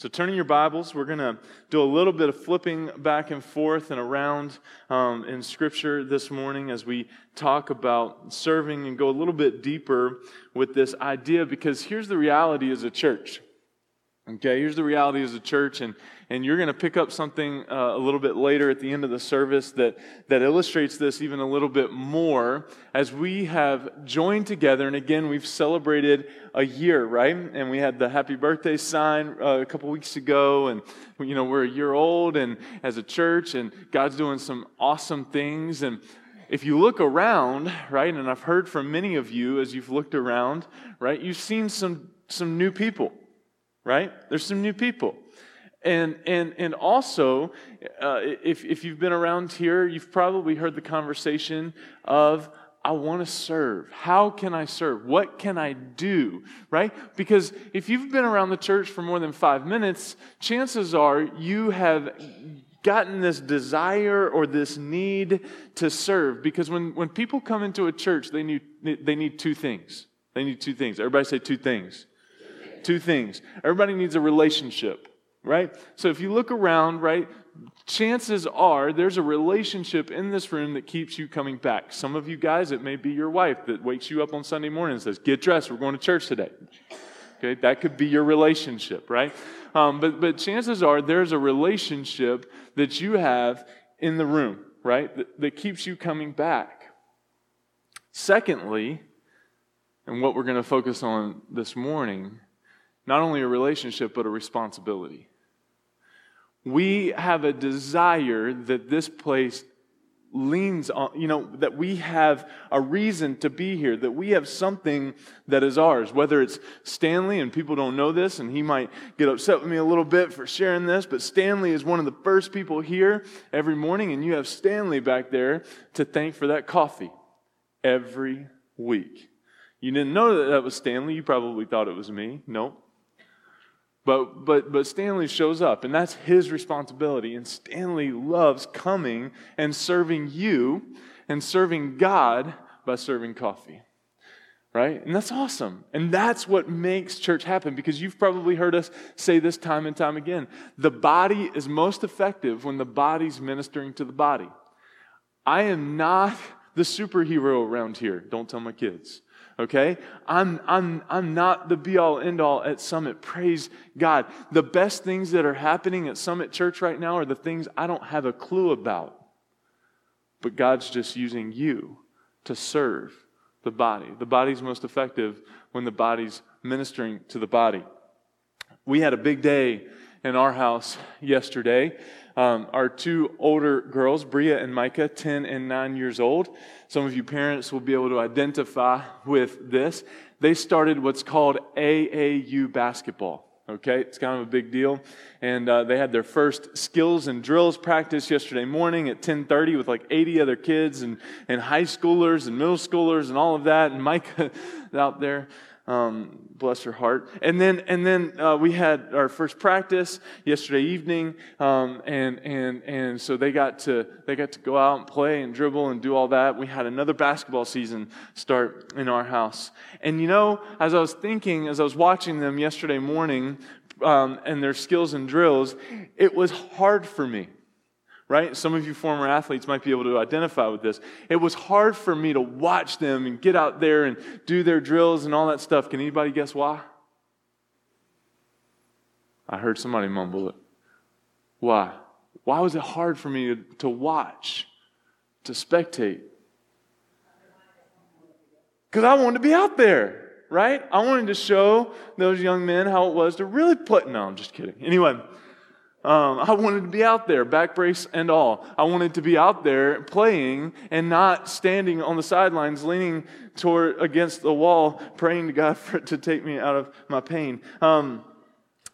So, turning your Bibles, we're going to do a little bit of flipping back and forth and around um, in Scripture this morning as we talk about serving and go a little bit deeper with this idea because here's the reality as a church. Okay, here's the reality as a church, and, and you're going to pick up something uh, a little bit later at the end of the service that, that illustrates this even a little bit more as we have joined together. And again, we've celebrated a year, right? And we had the happy birthday sign uh, a couple weeks ago, and you know, we're a year old and as a church, and God's doing some awesome things. And if you look around, right, and I've heard from many of you as you've looked around, right, you've seen some, some new people right? There's some new people. And, and, and also, uh, if, if you've been around here, you've probably heard the conversation of, I want to serve. How can I serve? What can I do? Right? Because if you've been around the church for more than five minutes, chances are you have gotten this desire or this need to serve. Because when, when people come into a church, they need, they need two things. They need two things. Everybody say two things two things. Everybody needs a relationship, right? So if you look around, right, chances are there's a relationship in this room that keeps you coming back. Some of you guys, it may be your wife that wakes you up on Sunday morning and says, Get dressed, we're going to church today. Okay, that could be your relationship, right? Um, but, but chances are there's a relationship that you have in the room, right, that, that keeps you coming back. Secondly, and what we're going to focus on this morning, not only a relationship, but a responsibility. We have a desire that this place leans on, you know, that we have a reason to be here, that we have something that is ours, whether it's Stanley, and people don't know this, and he might get upset with me a little bit for sharing this, but Stanley is one of the first people here every morning, and you have Stanley back there to thank for that coffee every week. You didn't know that that was Stanley, you probably thought it was me. Nope. But, but, but Stanley shows up, and that's his responsibility. And Stanley loves coming and serving you and serving God by serving coffee. Right? And that's awesome. And that's what makes church happen because you've probably heard us say this time and time again. The body is most effective when the body's ministering to the body. I am not the superhero around here. Don't tell my kids okay? I'm, I'm, I'm not the be all end all at Summit. Praise God. The best things that are happening at Summit Church right now are the things I don't have a clue about. But God's just using you to serve the body. The body's most effective when the body's ministering to the body. We had a big day in our house yesterday. Um, our two older girls, Bria and Micah, 10 and 9 years old, some of you parents will be able to identify with this. They started what's called AAU basketball. Okay, it's kind of a big deal, and uh, they had their first skills and drills practice yesterday morning at 10:30 with like 80 other kids and and high schoolers and middle schoolers and all of that. And Micah out there, um, bless her heart. And then, and then uh, we had our first practice yesterday evening, um, and and and so they got to they got to go out and play and dribble and do all that. We had another basketball season start in our house. And you know, as I was thinking, as I was watching them yesterday morning, um, and their skills and drills, it was hard for me right? Some of you former athletes might be able to identify with this. It was hard for me to watch them and get out there and do their drills and all that stuff. Can anybody guess why? I heard somebody mumble it. Why? Why was it hard for me to, to watch, to spectate? Because I wanted to be out there, right? I wanted to show those young men how it was to really put. No, I'm just kidding. Anyway, um, I wanted to be out there, back brace and all. I wanted to be out there playing and not standing on the sidelines, leaning toward against the wall, praying to God for, to take me out of my pain. Um,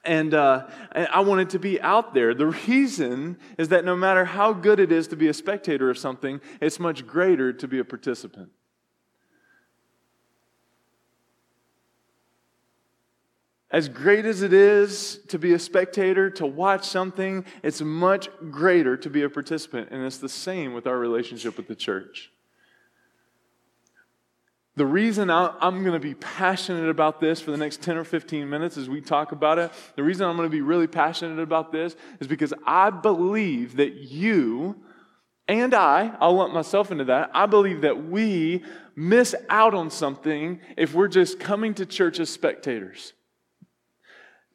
and, uh, and I wanted to be out there. The reason is that no matter how good it is to be a spectator of something, it's much greater to be a participant. As great as it is to be a spectator, to watch something, it's much greater to be a participant. And it's the same with our relationship with the church. The reason I'm going to be passionate about this for the next 10 or 15 minutes as we talk about it, the reason I'm going to be really passionate about this is because I believe that you and I, I'll lump myself into that, I believe that we miss out on something if we're just coming to church as spectators.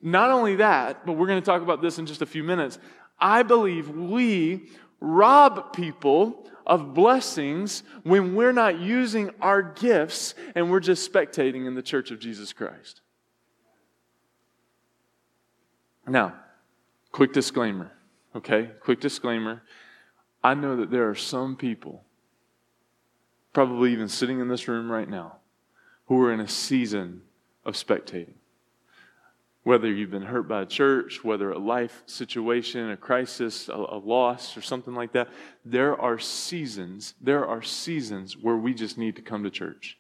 Not only that, but we're going to talk about this in just a few minutes. I believe we rob people of blessings when we're not using our gifts and we're just spectating in the church of Jesus Christ. Now, quick disclaimer, okay? Quick disclaimer. I know that there are some people, probably even sitting in this room right now, who are in a season of spectating whether you've been hurt by a church, whether a life situation, a crisis, a, a, loss, or something like that, there are seasons, there are seasons where we just need to come to church.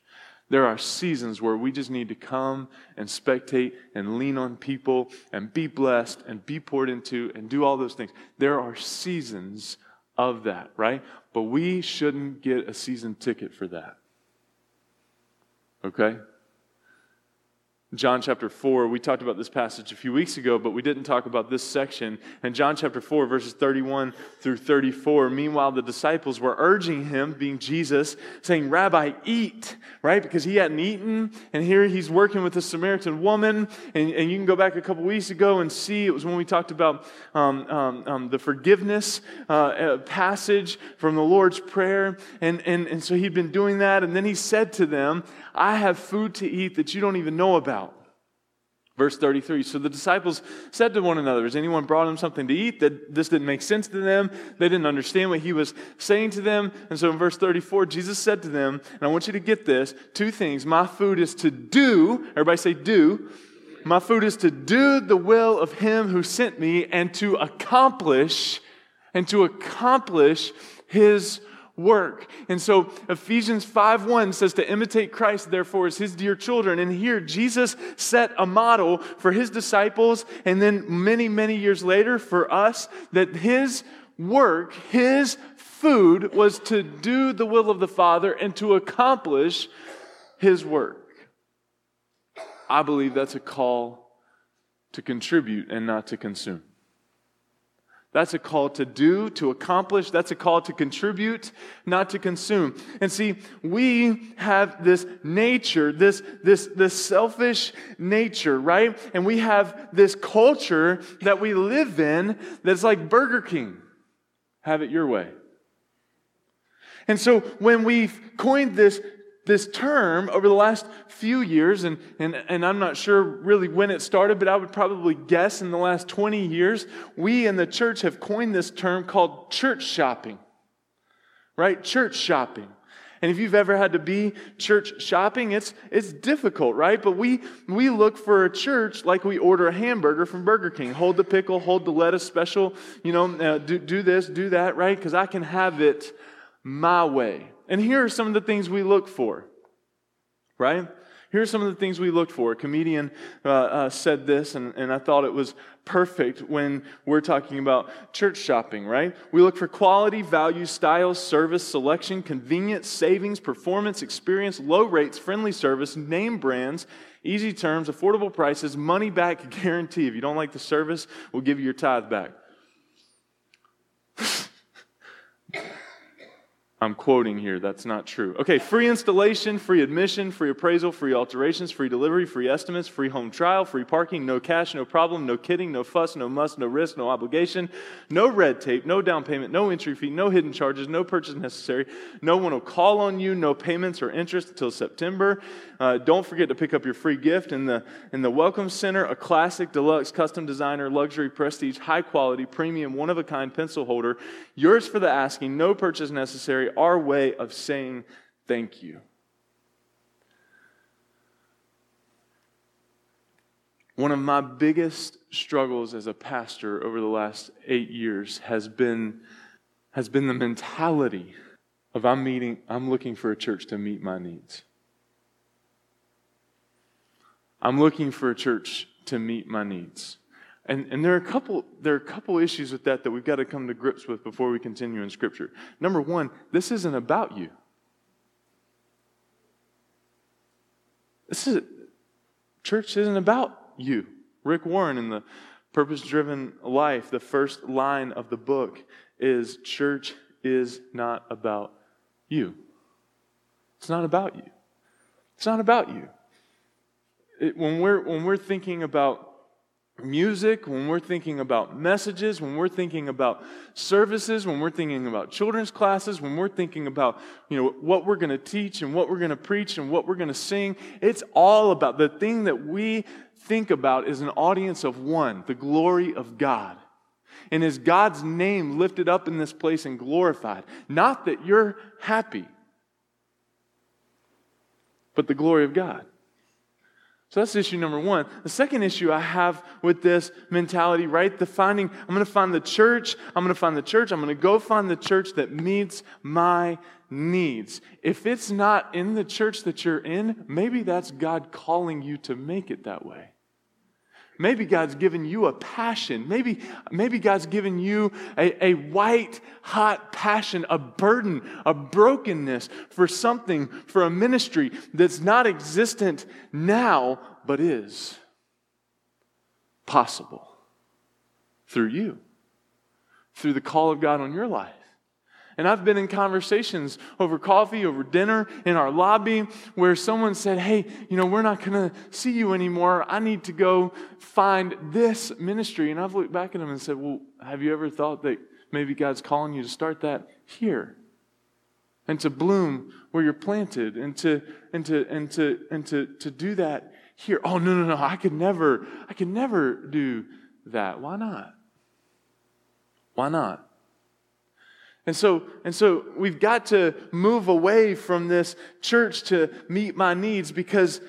There are seasons where we just need to come and spectate and lean on people and be blessed and be poured into and do all those things. There are seasons of that, right? But we shouldn't get a season ticket for that. Okay? John chapter 4, we talked about this passage a few weeks ago, but we didn't talk about this section. In John chapter 4, verses 31 through 34, meanwhile, the disciples were urging him, being Jesus, saying, Rabbi, eat, right? Because he hadn't eaten. And here he's working with a Samaritan woman. And, and you can go back a couple weeks ago and see it was when we talked about um, um, um, the forgiveness uh, passage from the Lord's Prayer. And, and, and so he'd been doing that. And then he said to them, I have food to eat that you don't even know about. Verse 33 So the disciples said to one another, Has anyone brought him something to eat? That this didn't make sense to them. They didn't understand what he was saying to them. And so in verse 34, Jesus said to them, and I want you to get this two things. My food is to do, everybody say, do. My food is to do the will of him who sent me and to accomplish, and to accomplish his work. And so Ephesians 5:1 says to imitate Christ therefore as his dear children. And here Jesus set a model for his disciples and then many many years later for us that his work, his food was to do the will of the Father and to accomplish his work. I believe that's a call to contribute and not to consume. That's a call to do, to accomplish. That's a call to contribute, not to consume. And see, we have this nature, this, this, this selfish nature, right? And we have this culture that we live in that's like Burger King. Have it your way. And so when we've coined this this term over the last few years, and, and, and I'm not sure really when it started, but I would probably guess in the last 20 years, we in the church have coined this term called church shopping. Right? Church shopping. And if you've ever had to be church shopping, it's, it's difficult, right? But we, we look for a church like we order a hamburger from Burger King. Hold the pickle, hold the lettuce special, you know, uh, do, do this, do that, right? Because I can have it my way. And here are some of the things we look for, right? Here are some of the things we looked for. A comedian uh, uh, said this, and, and I thought it was perfect when we're talking about church shopping, right? We look for quality, value, style, service, selection, convenience, savings, performance, experience, low rates, friendly service, name brands, easy terms, affordable prices, money back guarantee. If you don't like the service, we'll give you your tithe back. I'm quoting here, that's not true. Okay, free installation, free admission, free appraisal, free alterations, free delivery, free estimates, free home trial, free parking, no cash, no problem, no kidding, no fuss, no must, no risk, no obligation, no red tape, no down payment, no entry fee, no hidden charges, no purchase necessary. No one will call on you, no payments or interest until September. Uh, don't forget to pick up your free gift in the, in the Welcome Center, a classic, deluxe, custom designer, luxury, prestige, high quality, premium, one of a kind pencil holder. Yours for the asking, no purchase necessary our way of saying thank you. One of my biggest struggles as a pastor over the last eight years has been, has been the mentality of I'm meeting, I'm looking for a church to meet my needs. I'm looking for a church to meet my needs. And, and there, are a couple, there are a couple issues with that that we've got to come to grips with before we continue in Scripture. Number one, this isn't about you. This is church isn't about you. Rick Warren in the Purpose Driven Life, the first line of the book is church is not about you. It's not about you. It's not about you. It, when, we're, when we're thinking about music, when we're thinking about messages, when we're thinking about services, when we're thinking about children's classes, when we're thinking about, you know, what we're going to teach and what we're going to preach and what we're going to sing, it's all about the thing that we think about is an audience of one, the glory of God. And is God's name lifted up in this place and glorified? Not that you're happy, but the glory of God. So that's issue number one. The second issue I have with this mentality, right? The finding, I'm going to find the church. I'm going to find the church. I'm going to go find the church that meets my needs. If it's not in the church that you're in, maybe that's God calling you to make it that way. Maybe God's given you a passion. Maybe, maybe God's given you a, a white hot passion, a burden, a brokenness for something, for a ministry that's not existent now, but is possible through you, through the call of God on your life. And I've been in conversations over coffee, over dinner, in our lobby, where someone said, Hey, you know, we're not going to see you anymore. I need to go find this ministry. And I've looked back at them and said, Well, have you ever thought that maybe God's calling you to start that here? And to bloom where you're planted and to and to and to and to, to do that here. Oh no, no, no. I could never, I could never do that. Why not? Why not? And so, and so we've got to move away from this church to meet my needs because,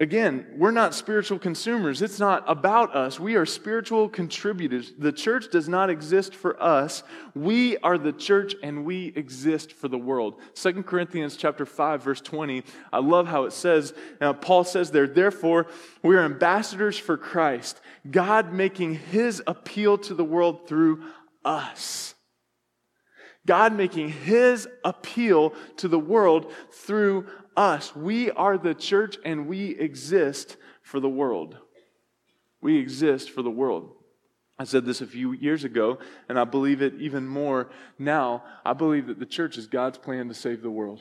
again, we're not spiritual consumers. It's not about us. We are spiritual contributors. The church does not exist for us. We are the church and we exist for the world. Second Corinthians chapter 5, verse 20. I love how it says, now Paul says there, therefore, we are ambassadors for Christ, God making his appeal to the world through us. God making his appeal to the world through us. We are the church and we exist for the world. We exist for the world. I said this a few years ago, and I believe it even more now. I believe that the church is God's plan to save the world.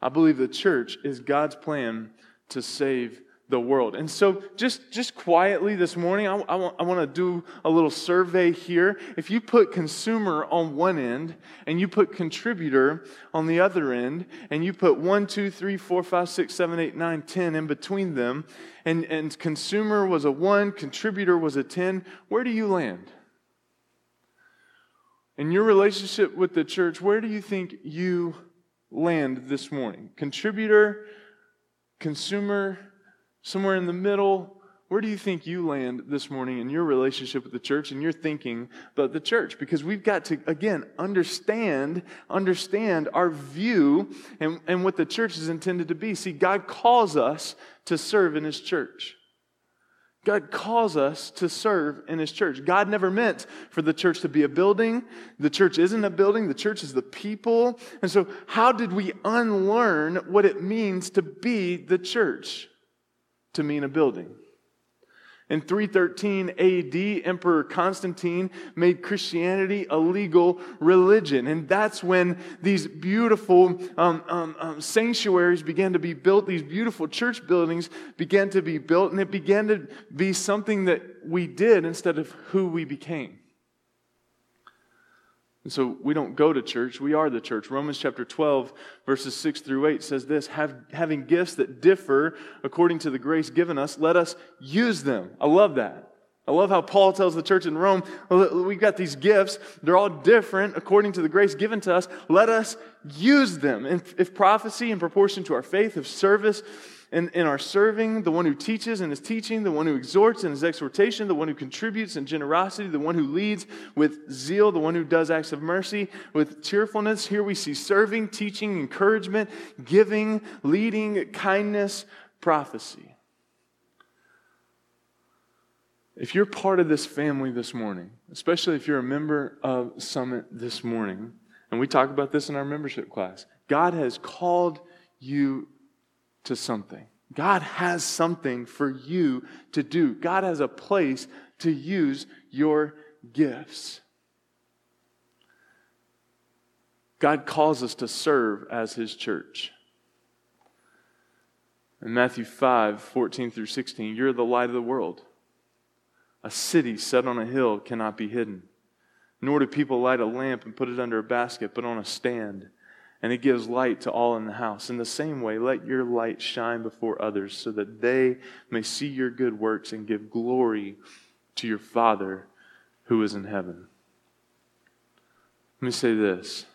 I believe the church is God's plan to save the world. And so, just, just quietly this morning, I, I, want, I want to do a little survey here. If you put consumer on one end and you put contributor on the other end, and you put one, two, three, four, five, six, seven, eight, nine, ten in between them, and, and consumer was a one, contributor was a 10, where do you land? In your relationship with the church, where do you think you land this morning? Contributor, consumer, somewhere in the middle. Where do you think you land this morning in your relationship with the church and your thinking about the church? Because we've got to, again, understand, understand our view and, and what the church is intended to be. See, God calls us to serve in His church. God calls us to serve in His church. God never meant for the church to be a building. The church isn't a building, the church is the people. And so, how did we unlearn what it means to be the church? To mean a building. In 313 AD, Emperor Constantine made Christianity a legal religion. And that's when these beautiful um, um, um, sanctuaries began to be built, these beautiful church buildings began to be built, and it began to be something that we did instead of who we became. And so we don't go to church, we are the church. Romans chapter 12, verses 6 through 8 says this Have, having gifts that differ according to the grace given us, let us use them. I love that. I love how Paul tells the church in Rome, we've got these gifts. They're all different according to the grace given to us. Let us use them. If, if prophecy in proportion to our faith, if service in, in our serving, the one who teaches and is teaching, the one who exhorts in his exhortation, the one who contributes in generosity, the one who leads with zeal, the one who does acts of mercy with cheerfulness. Here we see serving, teaching, encouragement, giving, leading, kindness, prophecy. If you're part of this family this morning, especially if you're a member of Summit this morning, and we talk about this in our membership class, God has called you to something. God has something for you to do. God has a place to use your gifts. God calls us to serve as His church. In Matthew 5 14 through 16, you're the light of the world. A city set on a hill cannot be hidden. Nor do people light a lamp and put it under a basket, but on a stand, and it gives light to all in the house. In the same way, let your light shine before others, so that they may see your good works and give glory to your Father who is in heaven. Let me say this.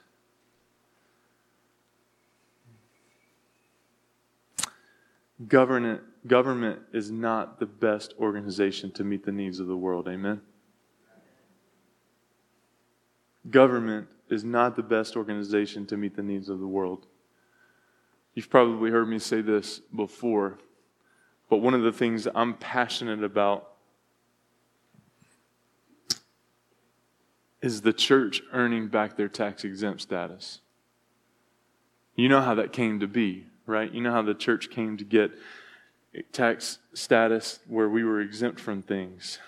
Government, government is not the best organization to meet the needs of the world. Amen? Government is not the best organization to meet the needs of the world. You've probably heard me say this before, but one of the things I'm passionate about is the church earning back their tax exempt status. You know how that came to be, right? You know how the church came to get tax status where we were exempt from things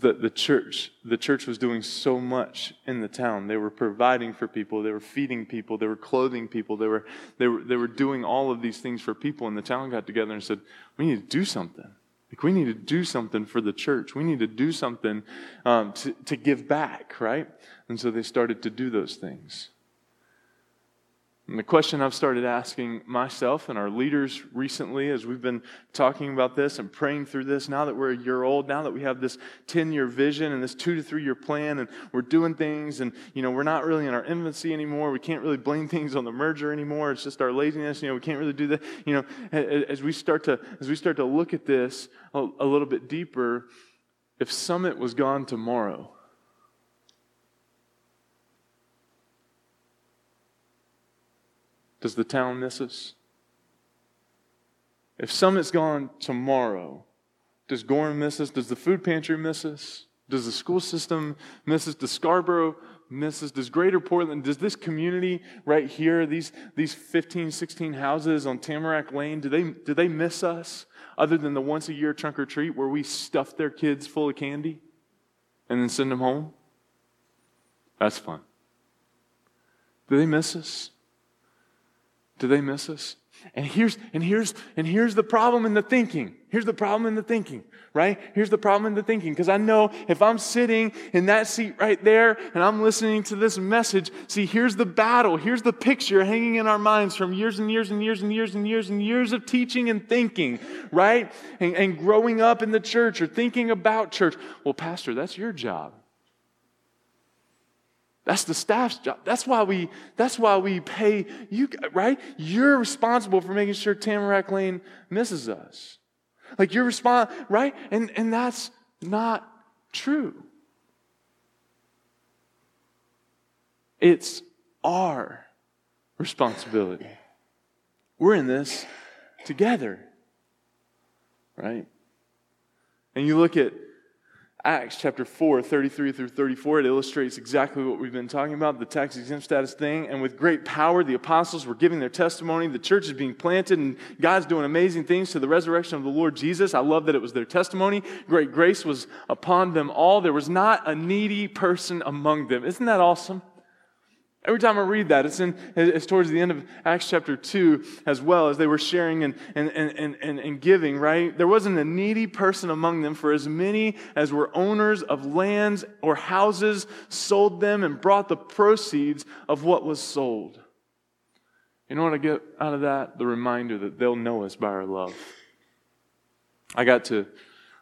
that the church the church was doing so much in the town. They were providing for people they were feeding people they were clothing people they were they were, they were doing all of these things for people. And the town got together and said we need to do something. Like we need to do something for the church. We need to do something um, to, to give back right? And so they started to do those things and the question I've started asking myself and our leaders recently as we've been talking about this and praying through this, now that we're a year old, now that we have this 10 year vision and this two to three year plan, and we're doing things, and you know, we're not really in our infancy anymore. We can't really blame things on the merger anymore. It's just our laziness. You know, we can't really do that. You know, as we start to as we start to look at this a, a little bit deeper, if Summit was gone tomorrow, Does the town miss us? If Summit's gone tomorrow, does Gorham miss us? Does the food pantry miss us? Does the school system miss us? Does Scarborough miss us? Does Greater Portland, does this community right here, these, these 15, 16 houses on Tamarack Lane, do they, do they miss us other than the once a year trunk or treat where we stuff their kids full of candy and then send them home? That's fun. Do they miss us? Do they miss us? And here's and here's and here's the problem in the thinking. Here's the problem in the thinking, right? Here's the problem in the thinking because I know if I'm sitting in that seat right there and I'm listening to this message, see here's the battle, here's the picture hanging in our minds from years and years and years and years and years and years of teaching and thinking, right? And, and growing up in the church or thinking about church. Well, pastor, that's your job. That's the staff's job. That's why we, that's why we pay you, right? You're responsible for making sure Tamarack Lane misses us. Like you're right? And, and that's not true. It's our responsibility. We're in this together, right? And you look at Acts chapter 4, 33 through 34, it illustrates exactly what we've been talking about the tax exempt status thing. And with great power, the apostles were giving their testimony. The church is being planted, and God's doing amazing things to the resurrection of the Lord Jesus. I love that it was their testimony. Great grace was upon them all. There was not a needy person among them. Isn't that awesome? Every time I read that, it's, in, it's towards the end of Acts chapter 2 as well, as they were sharing and, and, and, and, and giving, right? There wasn't a needy person among them, for as many as were owners of lands or houses sold them and brought the proceeds of what was sold. You know what I get out of that? The reminder that they'll know us by our love. I got to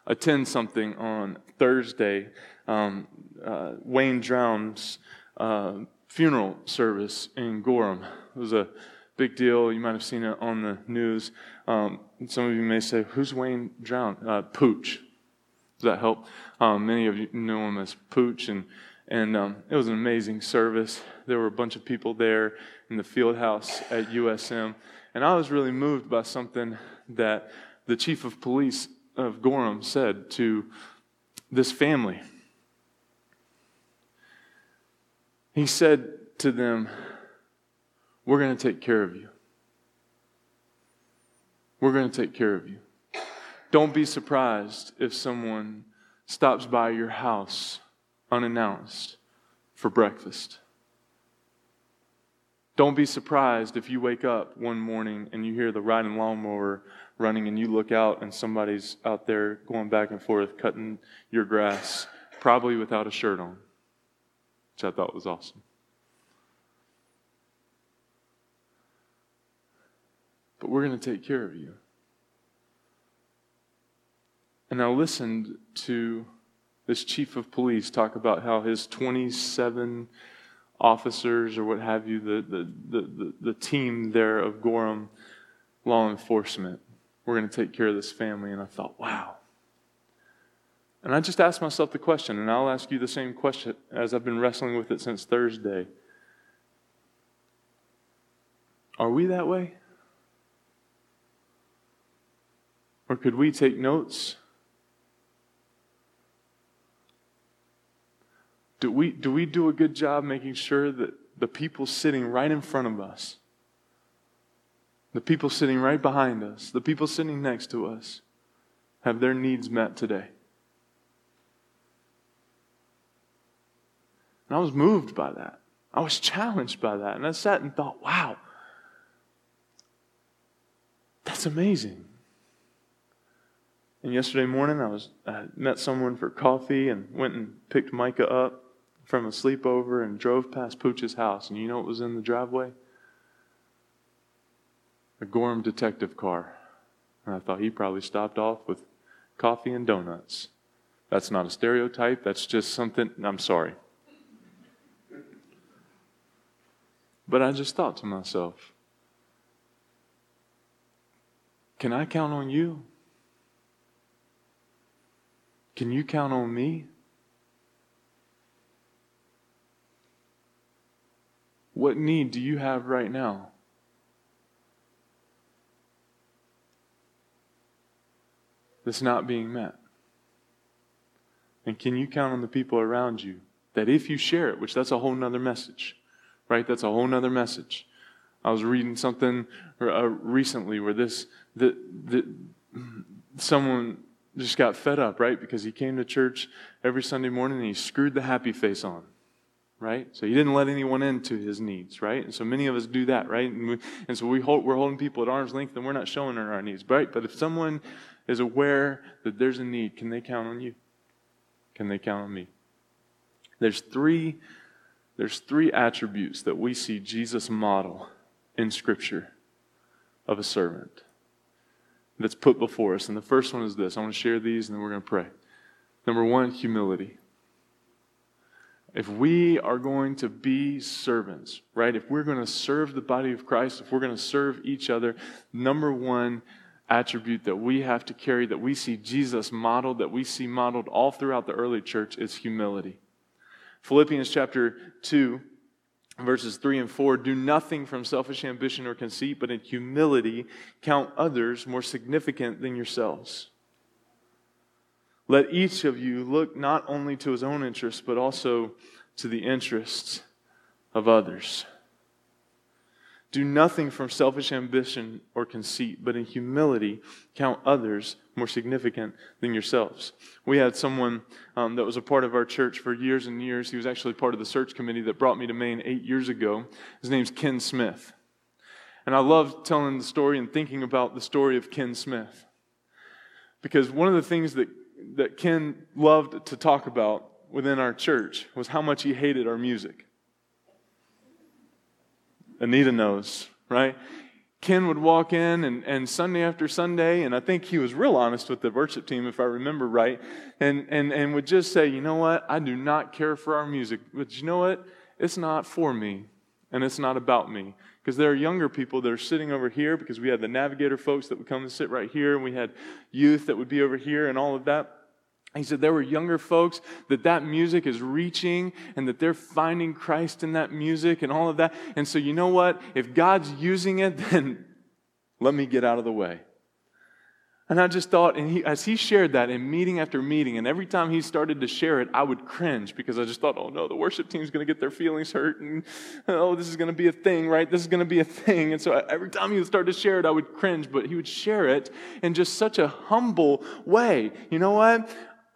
attend something on Thursday. Um, uh, Wayne Drown's. Uh, funeral service in Gorham. It was a big deal. You might have seen it on the news. Um, some of you may say, Who's Wayne Drown? Uh, Pooch. Does that help? Um, many of you know him as Pooch, and, and um, it was an amazing service. There were a bunch of people there in the field house at USM, and I was really moved by something that the chief of police of Gorham said to this family. He said to them, We're going to take care of you. we're going to take care of you. Don't be surprised if someone stops by your house unannounced for breakfast. Don't be surprised if you wake up one morning and you hear the riding lawnmower running and you look out and somebody's out there going back and forth cutting your grass, probably without a shirt on, which I thought was awesome. But we're going to take care of you. And I listened to this chief of police talk about how his 27 officers or what have you, the, the, the, the, the team there of Gorham law enforcement, we're going to take care of this family. And I thought, wow. And I just asked myself the question, and I'll ask you the same question as I've been wrestling with it since Thursday. Are we that way? Or could we take notes Do we, do we do a good job making sure that the people sitting right in front of us, the people sitting right behind us, the people sitting next to us, have their needs met today? And I was moved by that. I was challenged by that. And I sat and thought, wow, that's amazing. And yesterday morning, I was I met someone for coffee and went and picked Micah up from a sleepover and drove past Pooch's house. And you know what was in the driveway? A Gorham detective car. And I thought he probably stopped off with coffee and donuts. That's not a stereotype, that's just something. I'm sorry. But I just thought to myself, can I count on you? Can you count on me? What need do you have right now? That's not being met. And can you count on the people around you that if you share it, which that's a whole nother message, right? That's a whole nother message. I was reading something uh, recently where this, that, that someone just got fed up, right? Because he came to church every Sunday morning and he screwed the happy face on right? So he didn't let anyone into his needs, right? And so many of us do that, right? And, we, and so we hold, we're holding people at arm's length and we're not showing them our needs, right? But if someone is aware that there's a need, can they count on you? Can they count on me? There's three, there's three attributes that we see Jesus model in Scripture of a servant that's put before us. And the first one is this. I want to share these and then we're going to pray. Number one, humility. If we are going to be servants, right? If we're going to serve the body of Christ, if we're going to serve each other, number one attribute that we have to carry, that we see Jesus modeled, that we see modeled all throughout the early church, is humility. Philippians chapter 2, verses 3 and 4 do nothing from selfish ambition or conceit, but in humility count others more significant than yourselves. Let each of you look not only to his own interests, but also to the interests of others. Do nothing from selfish ambition or conceit, but in humility count others more significant than yourselves. We had someone um, that was a part of our church for years and years. He was actually part of the search committee that brought me to Maine eight years ago. His name's Ken Smith. And I love telling the story and thinking about the story of Ken Smith. Because one of the things that that Ken loved to talk about within our church was how much he hated our music. Anita knows, right? Ken would walk in and, and Sunday after Sunday, and I think he was real honest with the worship team, if I remember right, and, and, and would just say, you know what, I do not care for our music, but you know what, it's not for me, and it's not about me. Because there are younger people that are sitting over here, because we had the navigator folks that would come and sit right here, and we had youth that would be over here, and all of that. He said there were younger folks that that music is reaching and that they're finding Christ in that music and all of that. And so, you know what? If God's using it, then let me get out of the way. And I just thought, and he, as he shared that in meeting after meeting, and every time he started to share it, I would cringe because I just thought, oh no, the worship team's going to get their feelings hurt, and oh, this is going to be a thing, right? This is going to be a thing. And so every time he would start to share it, I would cringe, but he would share it in just such a humble way. You know what?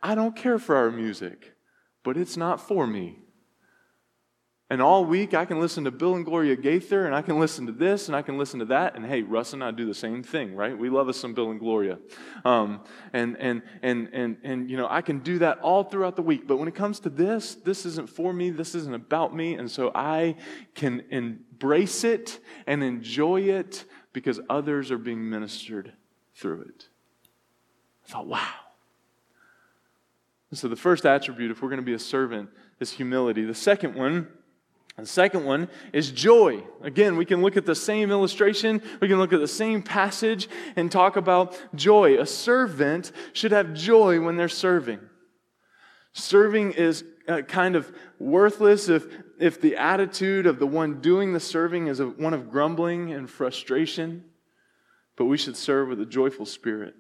I don't care for our music, but it's not for me. And all week I can listen to Bill and Gloria Gaither, and I can listen to this, and I can listen to that. And hey, Russ and I do the same thing, right? We love us some Bill and Gloria. Um, and, and, and, and, and, you know, I can do that all throughout the week. But when it comes to this, this isn't for me, this isn't about me. And so I can embrace it and enjoy it because others are being ministered through it. I thought, wow. And so the first attribute, if we're going to be a servant, is humility. The second one, the second one is joy. Again, we can look at the same illustration, we can look at the same passage and talk about joy. A servant should have joy when they're serving. Serving is uh, kind of worthless if, if the attitude of the one doing the serving is one of grumbling and frustration, but we should serve with a joyful spirit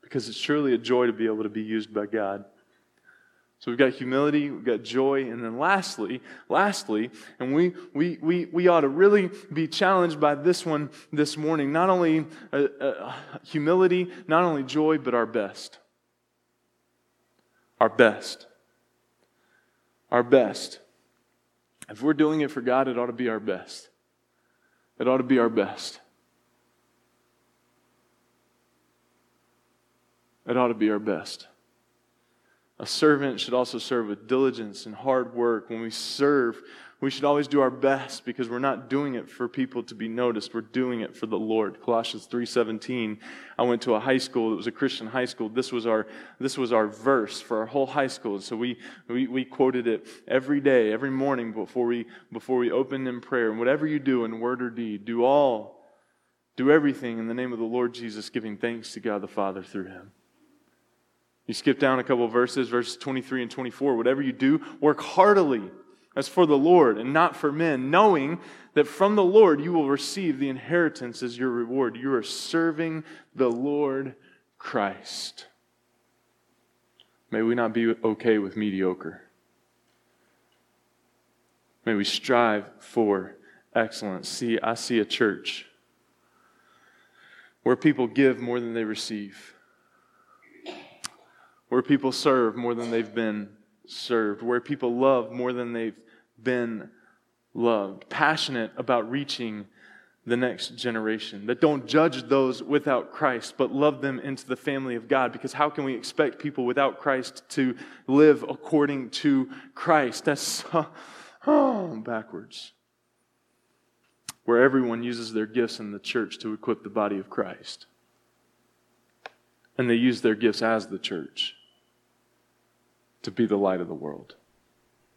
because it's truly a joy to be able to be used by God. So we've got humility, we've got joy, and then lastly, lastly, and we, we, we, we ought to really be challenged by this one this morning. Not only uh, uh, humility, not only joy, but our best. Our best. Our best. If we're doing it for God, it ought to be our best. It ought to be our best. It ought to be our best. A servant should also serve with diligence and hard work. When we serve, we should always do our best because we're not doing it for people to be noticed. We're doing it for the Lord. Colossians 3:17. I went to a high school. It was a Christian high school. This was our this was our verse for our whole high school. So we we, we quoted it every day, every morning before we before we opened in prayer. And whatever you do in word or deed, do all do everything in the name of the Lord Jesus, giving thanks to God the Father through him. You skip down a couple verses, verses 23 and 24. Whatever you do, work heartily as for the Lord and not for men, knowing that from the Lord you will receive the inheritance as your reward. You are serving the Lord Christ. May we not be okay with mediocre. May we strive for excellence. See, I see a church where people give more than they receive where people serve more than they've been served, where people love more than they've been loved, passionate about reaching the next generation, that don't judge those without Christ, but love them into the family of God. Because how can we expect people without Christ to live according to Christ? That's oh, backwards. Where everyone uses their gifts in the church to equip the body of Christ. And they use their gifts as the church to be the light of the world.